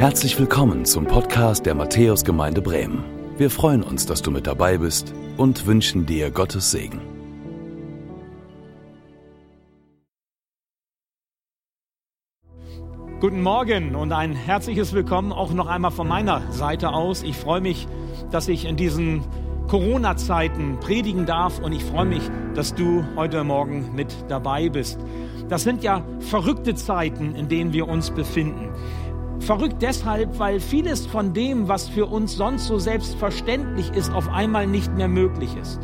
Herzlich willkommen zum Podcast der Matthäusgemeinde Bremen. Wir freuen uns, dass du mit dabei bist und wünschen dir Gottes Segen. Guten Morgen und ein herzliches Willkommen auch noch einmal von meiner Seite aus. Ich freue mich, dass ich in diesen Corona-Zeiten predigen darf und ich freue mich, dass du heute Morgen mit dabei bist. Das sind ja verrückte Zeiten, in denen wir uns befinden. Verrückt deshalb, weil vieles von dem, was für uns sonst so selbstverständlich ist, auf einmal nicht mehr möglich ist.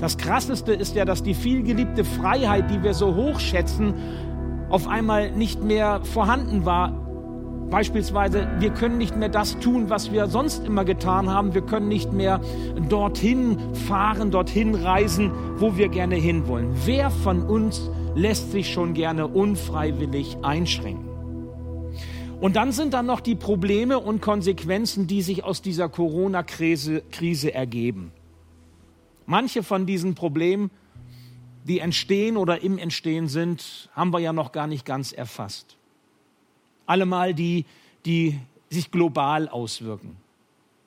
Das Krasseste ist ja, dass die vielgeliebte Freiheit, die wir so hoch schätzen, auf einmal nicht mehr vorhanden war. Beispielsweise, wir können nicht mehr das tun, was wir sonst immer getan haben. Wir können nicht mehr dorthin fahren, dorthin reisen, wo wir gerne hinwollen. Wer von uns lässt sich schon gerne unfreiwillig einschränken? Und dann sind da noch die Probleme und Konsequenzen, die sich aus dieser Corona-Krise Krise ergeben. Manche von diesen Problemen, die entstehen oder im Entstehen sind, haben wir ja noch gar nicht ganz erfasst. Allemal die, die sich global auswirken.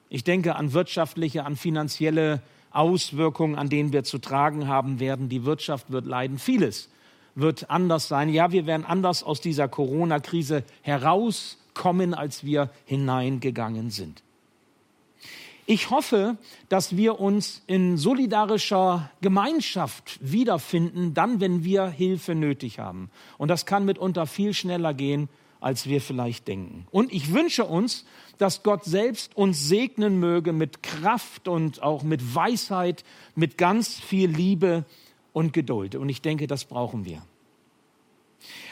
Ich denke an wirtschaftliche, an finanzielle Auswirkungen, an denen wir zu tragen haben werden. Die Wirtschaft wird leiden. Vieles wird anders sein. Ja, wir werden anders aus dieser Corona-Krise herauskommen, als wir hineingegangen sind. Ich hoffe, dass wir uns in solidarischer Gemeinschaft wiederfinden, dann, wenn wir Hilfe nötig haben. Und das kann mitunter viel schneller gehen, als wir vielleicht denken. Und ich wünsche uns, dass Gott selbst uns segnen möge mit Kraft und auch mit Weisheit, mit ganz viel Liebe und Geduld. Und ich denke, das brauchen wir.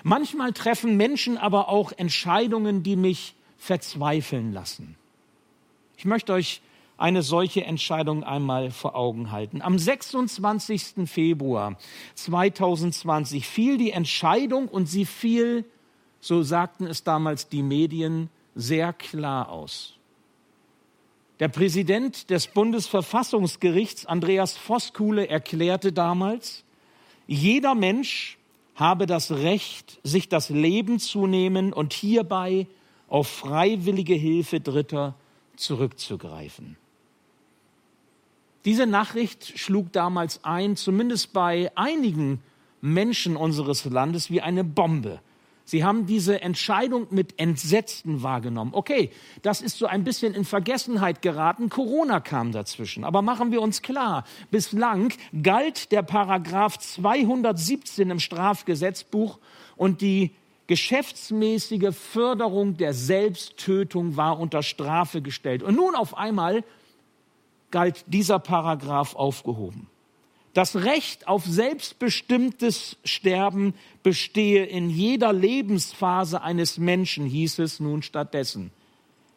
Manchmal treffen Menschen aber auch Entscheidungen, die mich verzweifeln lassen. Ich möchte euch eine solche Entscheidung einmal vor Augen halten. Am 26. Februar 2020 fiel die Entscheidung und sie fiel, so sagten es damals die Medien, sehr klar aus. Der Präsident des Bundesverfassungsgerichts, Andreas Voskuhle, erklärte damals, jeder Mensch habe das Recht, sich das Leben zu nehmen und hierbei auf freiwillige Hilfe Dritter zurückzugreifen. Diese Nachricht schlug damals ein, zumindest bei einigen Menschen unseres Landes, wie eine Bombe. Sie haben diese Entscheidung mit Entsetzen wahrgenommen. Okay, das ist so ein bisschen in Vergessenheit geraten. Corona kam dazwischen. Aber machen wir uns klar, bislang galt der Paragraph 217 im Strafgesetzbuch und die geschäftsmäßige Förderung der Selbsttötung war unter Strafe gestellt. Und nun auf einmal galt dieser Paragraph aufgehoben. Das Recht auf selbstbestimmtes Sterben bestehe in jeder Lebensphase eines Menschen, hieß es nun stattdessen.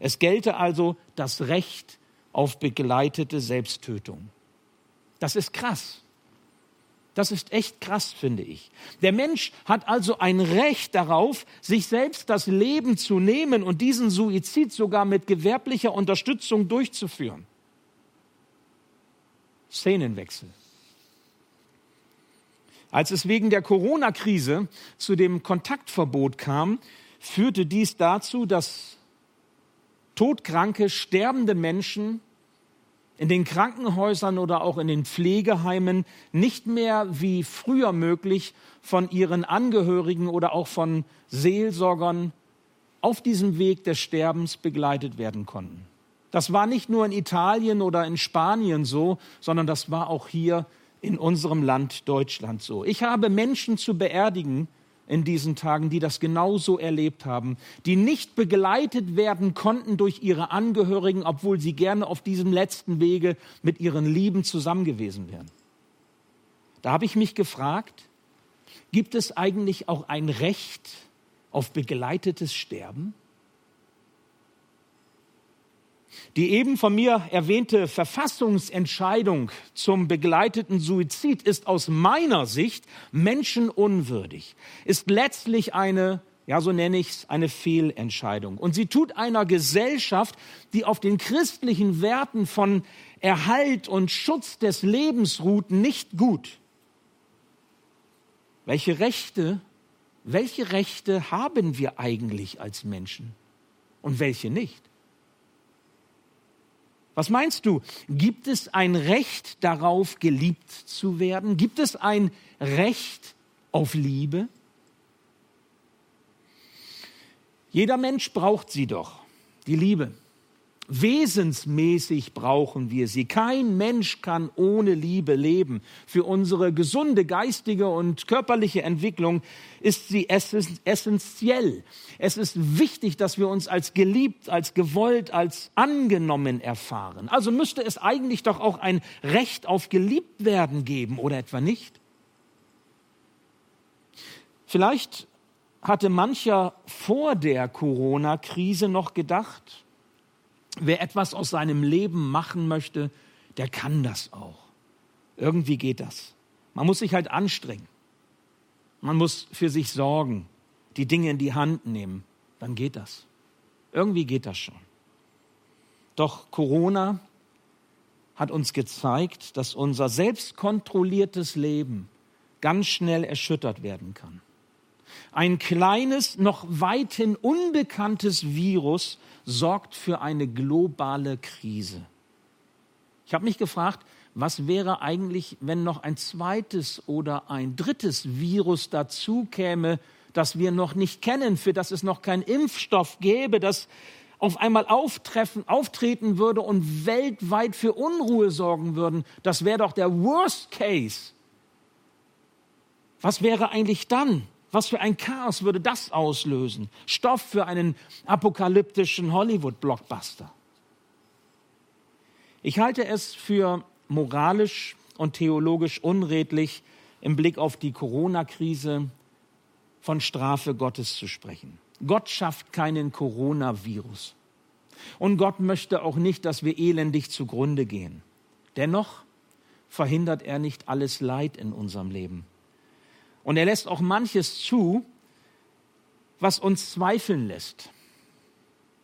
Es gelte also das Recht auf begleitete Selbsttötung. Das ist krass. Das ist echt krass, finde ich. Der Mensch hat also ein Recht darauf, sich selbst das Leben zu nehmen und diesen Suizid sogar mit gewerblicher Unterstützung durchzuführen. Szenenwechsel. Als es wegen der Corona-Krise zu dem Kontaktverbot kam, führte dies dazu, dass todkranke, sterbende Menschen in den Krankenhäusern oder auch in den Pflegeheimen nicht mehr wie früher möglich von ihren Angehörigen oder auch von Seelsorgern auf diesem Weg des Sterbens begleitet werden konnten. Das war nicht nur in Italien oder in Spanien so, sondern das war auch hier in unserem Land Deutschland so. Ich habe Menschen zu beerdigen in diesen Tagen, die das genauso erlebt haben, die nicht begleitet werden konnten durch ihre Angehörigen, obwohl sie gerne auf diesem letzten Wege mit ihren Lieben zusammen gewesen wären. Da habe ich mich gefragt, gibt es eigentlich auch ein Recht auf begleitetes Sterben? Die eben von mir erwähnte Verfassungsentscheidung zum begleiteten Suizid ist aus meiner Sicht menschenunwürdig, ist letztlich eine, ja so nenne ich es, eine Fehlentscheidung. Und sie tut einer Gesellschaft, die auf den christlichen Werten von Erhalt und Schutz des Lebens ruht, nicht gut. Welche Rechte welche Rechte haben wir eigentlich als Menschen und welche nicht? Was meinst du? Gibt es ein Recht darauf, geliebt zu werden? Gibt es ein Recht auf Liebe? Jeder Mensch braucht sie doch, die Liebe. Wesensmäßig brauchen wir sie. Kein Mensch kann ohne Liebe leben. Für unsere gesunde geistige und körperliche Entwicklung ist sie essentiell. Es ist wichtig, dass wir uns als geliebt, als gewollt, als angenommen erfahren. Also müsste es eigentlich doch auch ein Recht auf geliebt werden geben, oder etwa nicht? Vielleicht hatte mancher vor der Corona-Krise noch gedacht, Wer etwas aus seinem Leben machen möchte, der kann das auch. Irgendwie geht das. Man muss sich halt anstrengen. Man muss für sich sorgen, die Dinge in die Hand nehmen. Dann geht das. Irgendwie geht das schon. Doch Corona hat uns gezeigt, dass unser selbstkontrolliertes Leben ganz schnell erschüttert werden kann. Ein kleines, noch weithin unbekanntes Virus sorgt für eine globale Krise. Ich habe mich gefragt, was wäre eigentlich, wenn noch ein zweites oder ein drittes Virus dazu käme, das wir noch nicht kennen, für das es noch keinen Impfstoff gäbe, das auf einmal auftreffen, auftreten würde und weltweit für Unruhe sorgen würden. Das wäre doch der Worst Case. Was wäre eigentlich dann? Was für ein Chaos würde das auslösen? Stoff für einen apokalyptischen Hollywood-Blockbuster. Ich halte es für moralisch und theologisch unredlich, im Blick auf die Corona-Krise von Strafe Gottes zu sprechen. Gott schafft keinen Coronavirus. Und Gott möchte auch nicht, dass wir elendig zugrunde gehen. Dennoch verhindert er nicht alles Leid in unserem Leben. Und er lässt auch manches zu, was uns zweifeln lässt.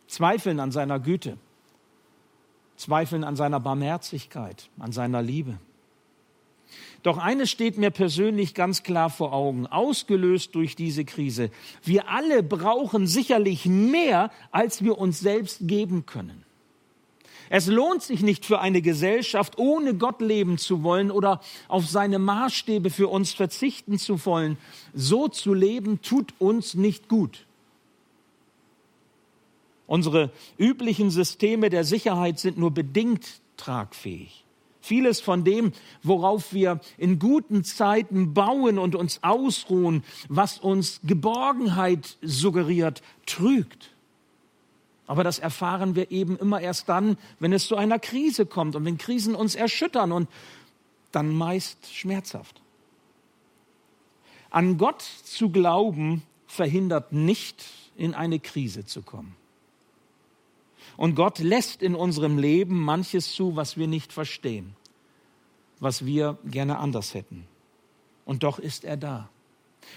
Zweifeln an seiner Güte, zweifeln an seiner Barmherzigkeit, an seiner Liebe. Doch eines steht mir persönlich ganz klar vor Augen, ausgelöst durch diese Krise. Wir alle brauchen sicherlich mehr, als wir uns selbst geben können. Es lohnt sich nicht für eine Gesellschaft, ohne Gott leben zu wollen oder auf seine Maßstäbe für uns verzichten zu wollen. So zu leben tut uns nicht gut. Unsere üblichen Systeme der Sicherheit sind nur bedingt tragfähig. Vieles von dem, worauf wir in guten Zeiten bauen und uns ausruhen, was uns Geborgenheit suggeriert, trügt. Aber das erfahren wir eben immer erst dann, wenn es zu einer Krise kommt und wenn Krisen uns erschüttern und dann meist schmerzhaft. An Gott zu glauben verhindert nicht, in eine Krise zu kommen. Und Gott lässt in unserem Leben manches zu, was wir nicht verstehen, was wir gerne anders hätten. Und doch ist er da.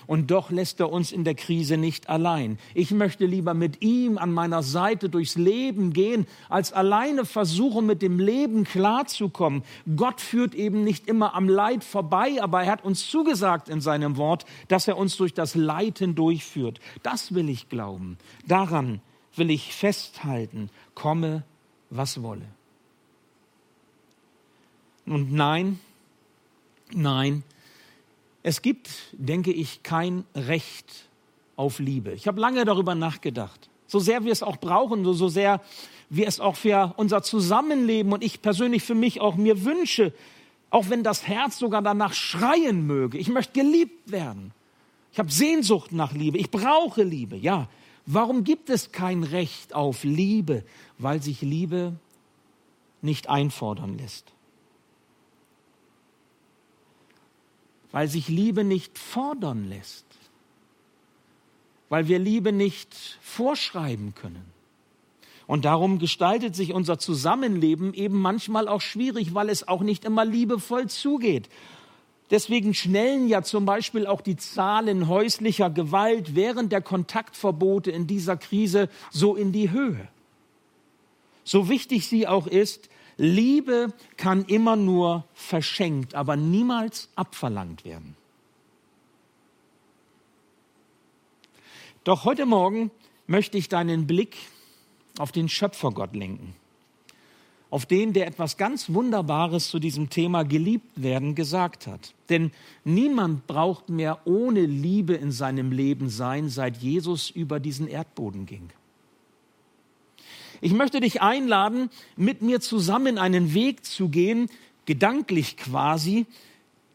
Und doch lässt er uns in der Krise nicht allein. Ich möchte lieber mit ihm an meiner Seite durchs Leben gehen, als alleine versuchen, mit dem Leben klarzukommen. Gott führt eben nicht immer am Leid vorbei, aber er hat uns zugesagt in seinem Wort, dass er uns durch das Leiden durchführt. Das will ich glauben. Daran will ich festhalten, komme, was wolle. Und nein, nein, es gibt, denke ich, kein Recht auf Liebe. Ich habe lange darüber nachgedacht. So sehr wir es auch brauchen, so sehr wir es auch für unser Zusammenleben und ich persönlich für mich auch mir wünsche, auch wenn das Herz sogar danach schreien möge. Ich möchte geliebt werden. Ich habe Sehnsucht nach Liebe. Ich brauche Liebe. Ja, warum gibt es kein Recht auf Liebe? Weil sich Liebe nicht einfordern lässt. Weil sich Liebe nicht fordern lässt, weil wir Liebe nicht vorschreiben können. Und darum gestaltet sich unser Zusammenleben eben manchmal auch schwierig, weil es auch nicht immer liebevoll zugeht. Deswegen schnellen ja zum Beispiel auch die Zahlen häuslicher Gewalt während der Kontaktverbote in dieser Krise so in die Höhe. So wichtig sie auch ist, Liebe kann immer nur verschenkt, aber niemals abverlangt werden. Doch heute Morgen möchte ich deinen Blick auf den Schöpfergott lenken. Auf den, der etwas ganz Wunderbares zu diesem Thema geliebt werden gesagt hat. Denn niemand braucht mehr ohne Liebe in seinem Leben sein, seit Jesus über diesen Erdboden ging. Ich möchte dich einladen, mit mir zusammen einen Weg zu gehen, gedanklich quasi,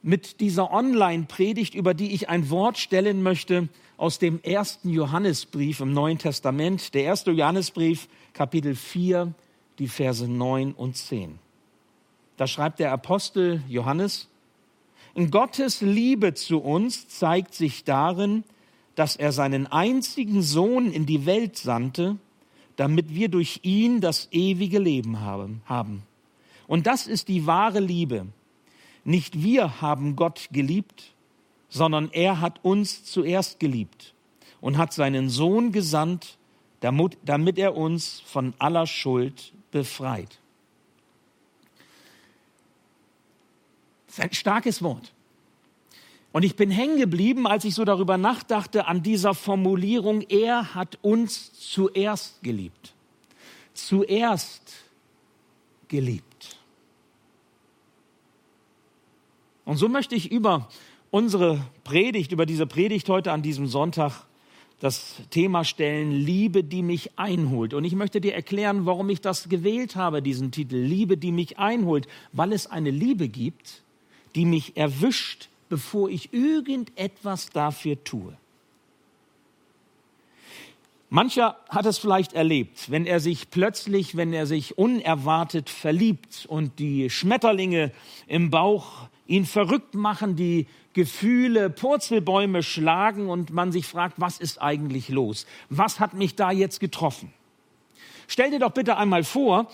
mit dieser Online-Predigt, über die ich ein Wort stellen möchte aus dem ersten Johannesbrief im Neuen Testament. Der erste Johannesbrief, Kapitel 4, die Verse 9 und 10. Da schreibt der Apostel Johannes, in Gottes Liebe zu uns zeigt sich darin, dass er seinen einzigen Sohn in die Welt sandte, damit wir durch ihn das ewige Leben haben. Und das ist die wahre Liebe. Nicht wir haben Gott geliebt, sondern er hat uns zuerst geliebt und hat seinen Sohn gesandt, damit er uns von aller Schuld befreit. Das ist ein starkes Wort. Und ich bin hängen geblieben, als ich so darüber nachdachte, an dieser Formulierung, er hat uns zuerst geliebt. Zuerst geliebt. Und so möchte ich über unsere Predigt, über diese Predigt heute an diesem Sonntag das Thema stellen, Liebe, die mich einholt. Und ich möchte dir erklären, warum ich das gewählt habe, diesen Titel, Liebe, die mich einholt, weil es eine Liebe gibt, die mich erwischt, bevor ich irgendetwas dafür tue. Mancher hat es vielleicht erlebt, wenn er sich plötzlich, wenn er sich unerwartet verliebt und die Schmetterlinge im Bauch ihn verrückt machen, die Gefühle Purzelbäume schlagen und man sich fragt, was ist eigentlich los? Was hat mich da jetzt getroffen? Stell dir doch bitte einmal vor,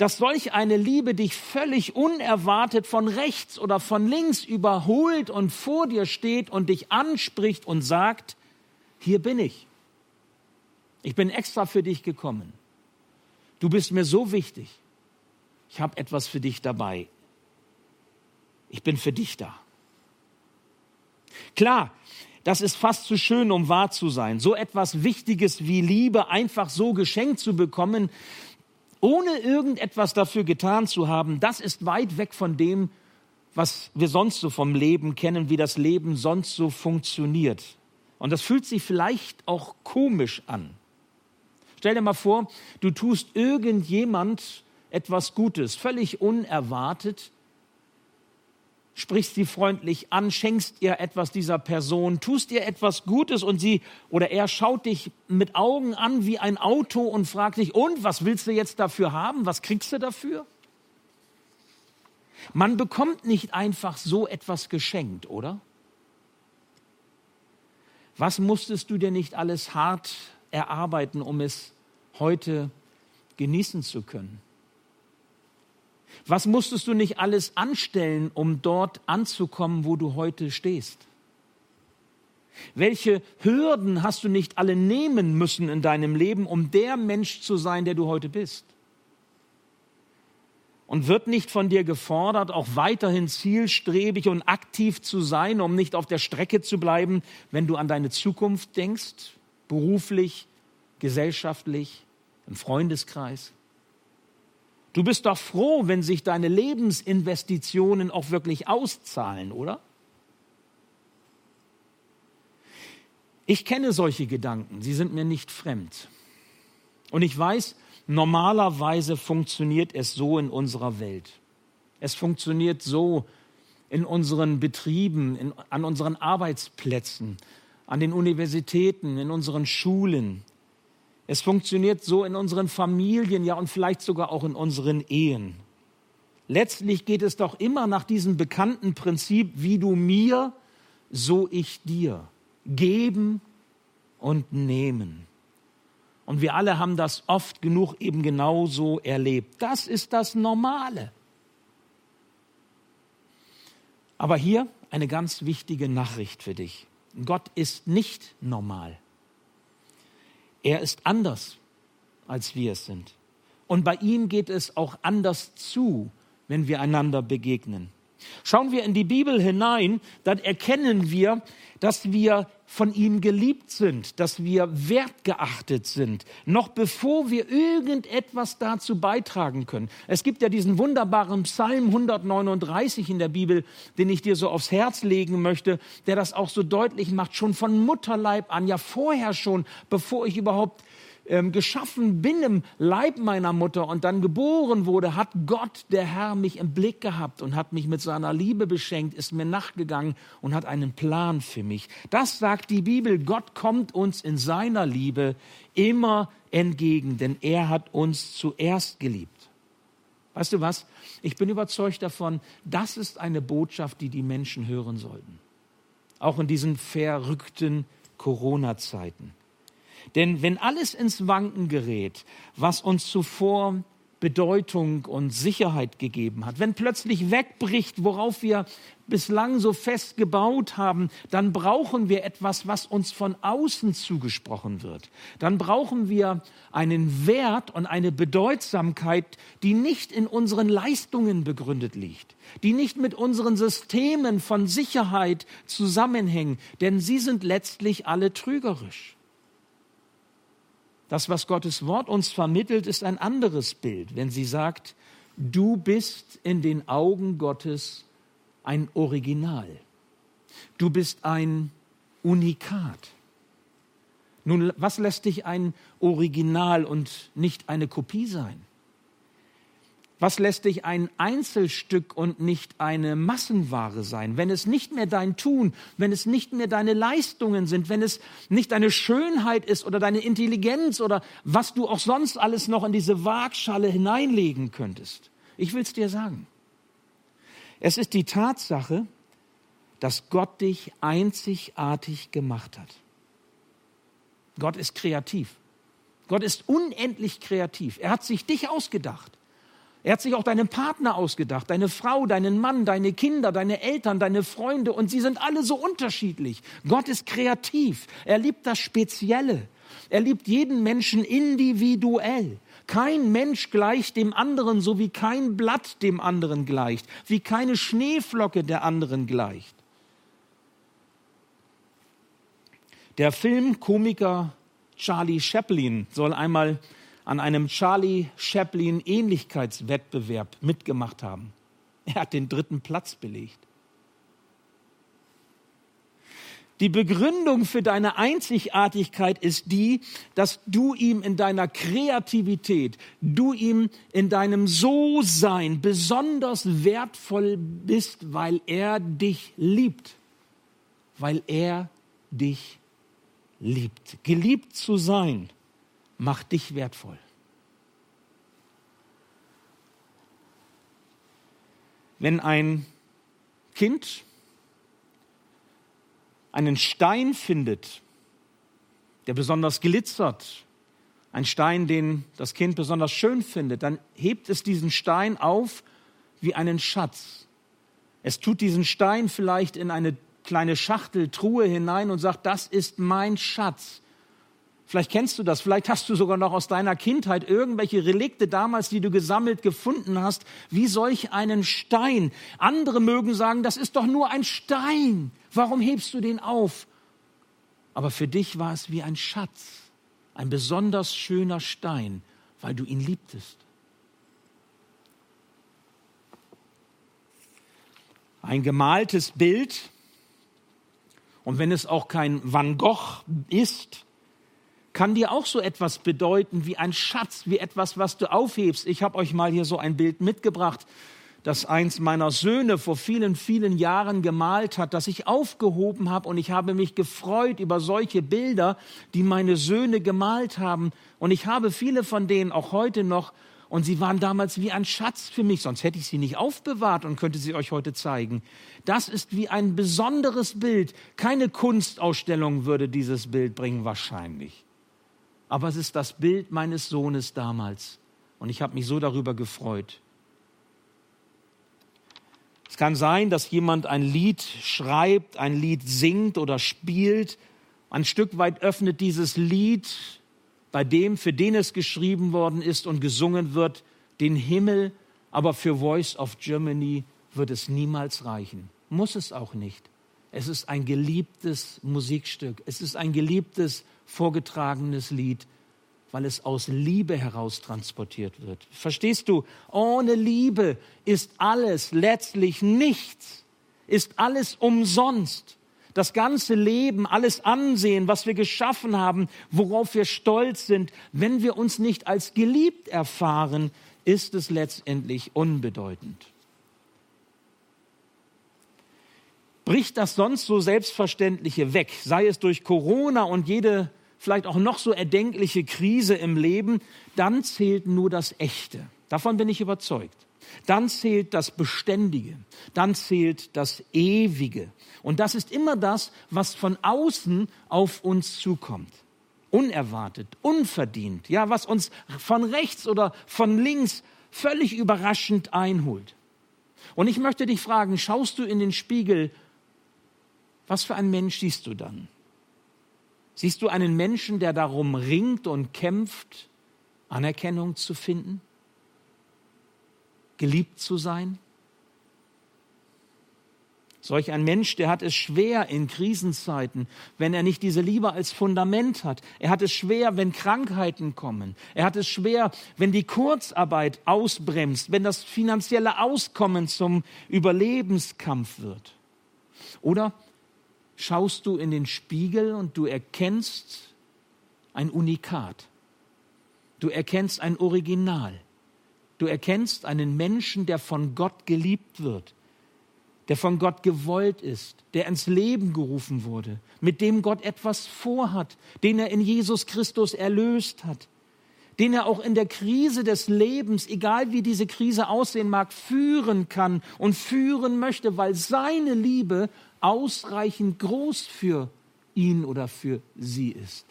dass solch eine Liebe dich völlig unerwartet von rechts oder von links überholt und vor dir steht und dich anspricht und sagt, hier bin ich. Ich bin extra für dich gekommen. Du bist mir so wichtig. Ich habe etwas für dich dabei ich bin für dich da. Klar, das ist fast zu schön, um wahr zu sein. So etwas Wichtiges wie Liebe einfach so geschenkt zu bekommen, ohne irgendetwas dafür getan zu haben, das ist weit weg von dem, was wir sonst so vom Leben kennen, wie das Leben sonst so funktioniert. Und das fühlt sich vielleicht auch komisch an. Stell dir mal vor, du tust irgendjemand etwas Gutes, völlig unerwartet, sprichst sie freundlich an, schenkst ihr etwas dieser Person, tust ihr etwas Gutes und sie oder er schaut dich mit Augen an wie ein Auto und fragt dich, und was willst du jetzt dafür haben? Was kriegst du dafür? Man bekommt nicht einfach so etwas geschenkt, oder? Was musstest du dir nicht alles hart erarbeiten, um es heute genießen zu können? Was musstest du nicht alles anstellen, um dort anzukommen, wo du heute stehst? Welche Hürden hast du nicht alle nehmen müssen in deinem Leben, um der Mensch zu sein, der du heute bist? Und wird nicht von dir gefordert, auch weiterhin zielstrebig und aktiv zu sein, um nicht auf der Strecke zu bleiben, wenn du an deine Zukunft denkst, beruflich, gesellschaftlich, im Freundeskreis? Du bist doch froh, wenn sich deine Lebensinvestitionen auch wirklich auszahlen, oder? Ich kenne solche Gedanken, sie sind mir nicht fremd. Und ich weiß, normalerweise funktioniert es so in unserer Welt. Es funktioniert so in unseren Betrieben, in, an unseren Arbeitsplätzen, an den Universitäten, in unseren Schulen, es funktioniert so in unseren Familien, ja und vielleicht sogar auch in unseren Ehen. Letztlich geht es doch immer nach diesem bekannten Prinzip, wie du mir, so ich dir. Geben und nehmen. Und wir alle haben das oft genug eben genauso erlebt. Das ist das Normale. Aber hier eine ganz wichtige Nachricht für dich. Gott ist nicht normal. Er ist anders, als wir es sind. Und bei ihm geht es auch anders zu, wenn wir einander begegnen. Schauen wir in die Bibel hinein, dann erkennen wir, dass wir von ihm geliebt sind, dass wir wertgeachtet sind, noch bevor wir irgendetwas dazu beitragen können. Es gibt ja diesen wunderbaren Psalm 139 in der Bibel, den ich dir so aufs Herz legen möchte, der das auch so deutlich macht, schon von Mutterleib an, ja vorher schon, bevor ich überhaupt ähm, geschaffen bin im Leib meiner Mutter und dann geboren wurde, hat Gott, der Herr, mich im Blick gehabt und hat mich mit seiner Liebe beschenkt, ist mir nachgegangen und hat einen Plan für mich. Das sagt die Bibel. Gott kommt uns in seiner Liebe immer entgegen, denn er hat uns zuerst geliebt. Weißt du was? Ich bin überzeugt davon, das ist eine Botschaft, die die Menschen hören sollten. Auch in diesen verrückten Corona-Zeiten. Denn wenn alles ins Wanken gerät, was uns zuvor Bedeutung und Sicherheit gegeben hat, wenn plötzlich wegbricht, worauf wir bislang so fest gebaut haben, dann brauchen wir etwas, was uns von außen zugesprochen wird. Dann brauchen wir einen Wert und eine Bedeutsamkeit, die nicht in unseren Leistungen begründet liegt, die nicht mit unseren Systemen von Sicherheit zusammenhängen, denn sie sind letztlich alle trügerisch. Das, was Gottes Wort uns vermittelt, ist ein anderes Bild, wenn sie sagt, du bist in den Augen Gottes ein Original. Du bist ein Unikat. Nun, was lässt dich ein Original und nicht eine Kopie sein? Was lässt dich ein Einzelstück und nicht eine Massenware sein? Wenn es nicht mehr dein Tun, wenn es nicht mehr deine Leistungen sind, wenn es nicht deine Schönheit ist oder deine Intelligenz oder was du auch sonst alles noch in diese Waagschale hineinlegen könntest. Ich will es dir sagen. Es ist die Tatsache, dass Gott dich einzigartig gemacht hat. Gott ist kreativ. Gott ist unendlich kreativ. Er hat sich dich ausgedacht. Er hat sich auch deinen Partner ausgedacht, deine Frau, deinen Mann, deine Kinder, deine Eltern, deine Freunde und sie sind alle so unterschiedlich. Gott ist kreativ. Er liebt das Spezielle. Er liebt jeden Menschen individuell. Kein Mensch gleicht dem anderen, so wie kein Blatt dem anderen gleicht, wie keine Schneeflocke der anderen gleicht. Der Filmkomiker Charlie Chaplin soll einmal an einem Charlie Chaplin Ähnlichkeitswettbewerb mitgemacht haben. Er hat den dritten Platz belegt. Die Begründung für deine Einzigartigkeit ist die, dass du ihm in deiner Kreativität, du ihm in deinem So-Sein besonders wertvoll bist, weil er dich liebt. Weil er dich liebt. Geliebt zu sein macht dich wertvoll. Wenn ein Kind einen Stein findet, der besonders glitzert, ein Stein, den das Kind besonders schön findet, dann hebt es diesen Stein auf wie einen Schatz. Es tut diesen Stein vielleicht in eine kleine Schachtel, Truhe hinein und sagt, das ist mein Schatz. Vielleicht kennst du das, vielleicht hast du sogar noch aus deiner Kindheit irgendwelche Relikte damals, die du gesammelt gefunden hast, wie solch einen Stein. Andere mögen sagen, das ist doch nur ein Stein. Warum hebst du den auf? Aber für dich war es wie ein Schatz, ein besonders schöner Stein, weil du ihn liebtest. Ein gemaltes Bild, und wenn es auch kein Van Gogh ist, kann dir auch so etwas bedeuten wie ein Schatz, wie etwas, was du aufhebst. Ich habe euch mal hier so ein Bild mitgebracht, das eins meiner Söhne vor vielen, vielen Jahren gemalt hat, das ich aufgehoben habe und ich habe mich gefreut über solche Bilder, die meine Söhne gemalt haben und ich habe viele von denen auch heute noch und sie waren damals wie ein Schatz für mich, sonst hätte ich sie nicht aufbewahrt und könnte sie euch heute zeigen. Das ist wie ein besonderes Bild. Keine Kunstausstellung würde dieses Bild bringen, wahrscheinlich aber es ist das Bild meines Sohnes damals. Und ich habe mich so darüber gefreut. Es kann sein, dass jemand ein Lied schreibt, ein Lied singt oder spielt. Ein Stück weit öffnet dieses Lied bei dem, für den es geschrieben worden ist und gesungen wird, den Himmel, aber für Voice of Germany wird es niemals reichen. Muss es auch nicht. Es ist ein geliebtes Musikstück. Es ist ein geliebtes, vorgetragenes Lied, weil es aus Liebe heraus transportiert wird. Verstehst du? Ohne Liebe ist alles letztlich nichts, ist alles umsonst. Das ganze Leben, alles Ansehen, was wir geschaffen haben, worauf wir stolz sind, wenn wir uns nicht als geliebt erfahren, ist es letztendlich unbedeutend. Bricht das sonst so Selbstverständliche weg, sei es durch Corona und jede vielleicht auch noch so erdenkliche Krise im Leben, dann zählt nur das Echte. Davon bin ich überzeugt. Dann zählt das Beständige, dann zählt das Ewige. Und das ist immer das, was von außen auf uns zukommt. Unerwartet, unverdient, ja, was uns von rechts oder von links völlig überraschend einholt. Und ich möchte dich fragen, schaust du in den Spiegel, was für ein Mensch siehst du dann? Siehst du einen Menschen, der darum ringt und kämpft, Anerkennung zu finden? Geliebt zu sein? Solch ein Mensch, der hat es schwer in Krisenzeiten, wenn er nicht diese Liebe als Fundament hat. Er hat es schwer, wenn Krankheiten kommen. Er hat es schwer, wenn die Kurzarbeit ausbremst, wenn das finanzielle Auskommen zum Überlebenskampf wird. Oder schaust du in den Spiegel und du erkennst ein Unikat. Du erkennst ein Original. Du erkennst einen Menschen, der von Gott geliebt wird der von Gott gewollt ist, der ins Leben gerufen wurde, mit dem Gott etwas vorhat, den er in Jesus Christus erlöst hat, den er auch in der Krise des Lebens, egal wie diese Krise aussehen mag, führen kann und führen möchte, weil seine Liebe ausreichend groß für ihn oder für sie ist.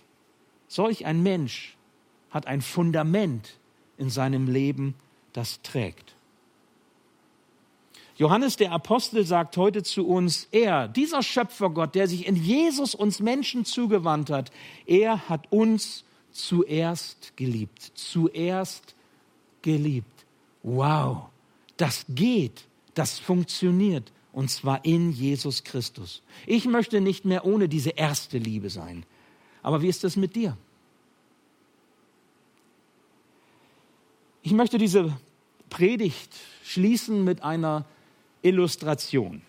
Solch ein Mensch hat ein Fundament in seinem Leben, das trägt. Johannes der Apostel sagt heute zu uns, er, dieser Schöpfergott, der sich in Jesus uns Menschen zugewandt hat, er hat uns zuerst geliebt, zuerst geliebt. Wow, das geht, das funktioniert und zwar in Jesus Christus. Ich möchte nicht mehr ohne diese erste Liebe sein. Aber wie ist das mit dir? Ich möchte diese Predigt schließen mit einer Illustration.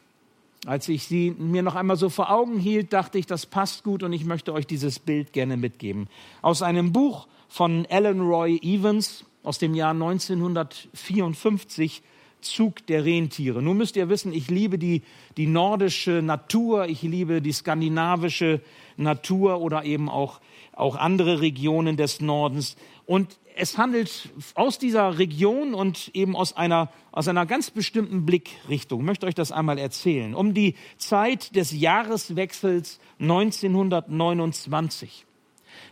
Als ich sie mir noch einmal so vor Augen hielt, dachte ich, das passt gut und ich möchte euch dieses Bild gerne mitgeben. Aus einem Buch von Alan Roy Evans aus dem Jahr 1954, Zug der Rentiere. Nun müsst ihr wissen, ich liebe die, die nordische Natur, ich liebe die skandinavische Natur oder eben auch, auch andere Regionen des Nordens. Und es handelt aus dieser Region und eben aus einer, aus einer ganz bestimmten Blickrichtung. Ich möchte euch das einmal erzählen. Um die Zeit des Jahreswechsels 1929.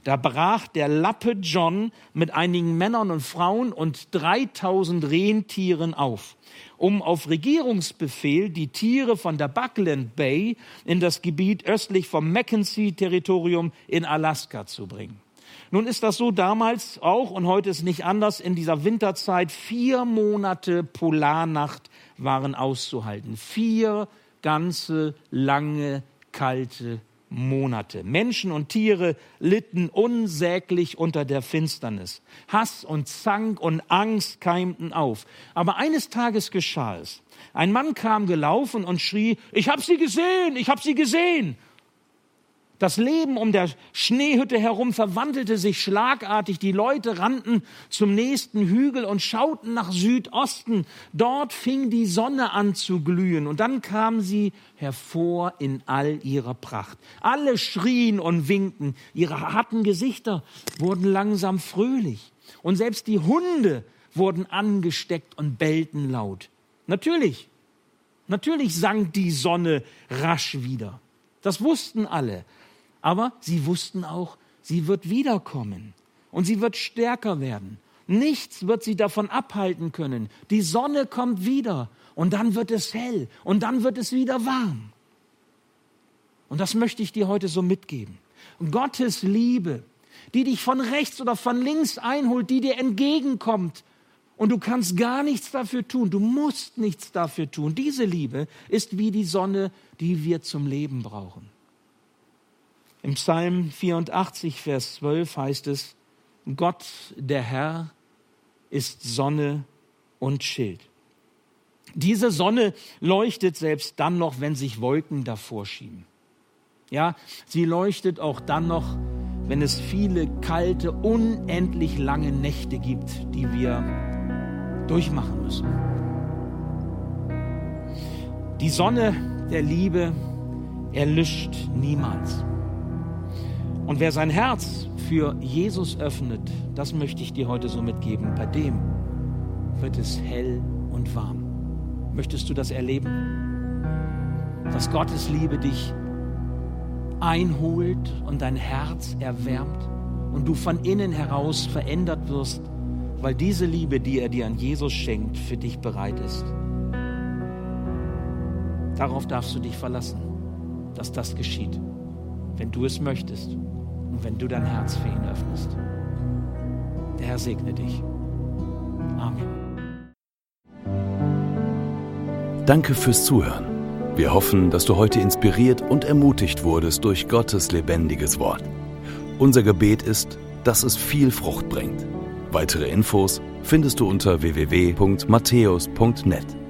Da brach der Lappe John mit einigen Männern und Frauen und 3000 Rentieren auf, um auf Regierungsbefehl die Tiere von der Buckland Bay in das Gebiet östlich vom Mackenzie-Territorium in Alaska zu bringen. Nun ist das so damals auch und heute ist nicht anders in dieser Winterzeit. Vier Monate Polarnacht waren auszuhalten. Vier ganze lange kalte Monate. Menschen und Tiere litten unsäglich unter der Finsternis. Hass und Zank und Angst keimten auf. Aber eines Tages geschah es. Ein Mann kam gelaufen und schrie, ich habe sie gesehen, ich habe sie gesehen. Das Leben um der Schneehütte herum verwandelte sich schlagartig. Die Leute rannten zum nächsten Hügel und schauten nach Südosten. Dort fing die Sonne an zu glühen und dann kam sie hervor in all ihrer Pracht. Alle schrien und winkten. Ihre harten Gesichter wurden langsam fröhlich und selbst die Hunde wurden angesteckt und bellten laut. Natürlich, natürlich sank die Sonne rasch wieder. Das wussten alle. Aber sie wussten auch, sie wird wiederkommen und sie wird stärker werden. Nichts wird sie davon abhalten können. Die Sonne kommt wieder und dann wird es hell und dann wird es wieder warm. Und das möchte ich dir heute so mitgeben. Gottes Liebe, die dich von rechts oder von links einholt, die dir entgegenkommt Und du kannst gar nichts dafür tun. Du musst nichts dafür tun. Diese Liebe ist wie die Sonne, die wir zum Leben brauchen. Im Psalm 84, Vers 12 heißt es, Gott, der Herr, ist Sonne und Schild. Diese Sonne leuchtet selbst dann noch, wenn sich Wolken davor schieben. Ja, sie leuchtet auch dann noch, wenn es viele kalte, unendlich lange Nächte gibt, die wir durchmachen müssen. Die Sonne der Liebe erlischt niemals. Und wer sein Herz für Jesus öffnet, das möchte ich dir heute so mitgeben, bei dem wird es hell und warm. Möchtest du das erleben? Dass Gottes Liebe dich einholt und dein Herz erwärmt und du von innen heraus verändert wirst, weil diese Liebe, die er dir an Jesus schenkt, für dich bereit ist. Darauf darfst du dich verlassen, dass das geschieht, wenn du es möchtest und wenn du dein Herz für ihn öffnest. Der Herr segne dich. Amen. Danke fürs Zuhören. Wir hoffen, dass du heute inspiriert und ermutigt wurdest durch Gottes lebendiges Wort. Unser Gebet ist, dass es viel Frucht bringt. Weitere Infos findest du unter www.matthäus.net.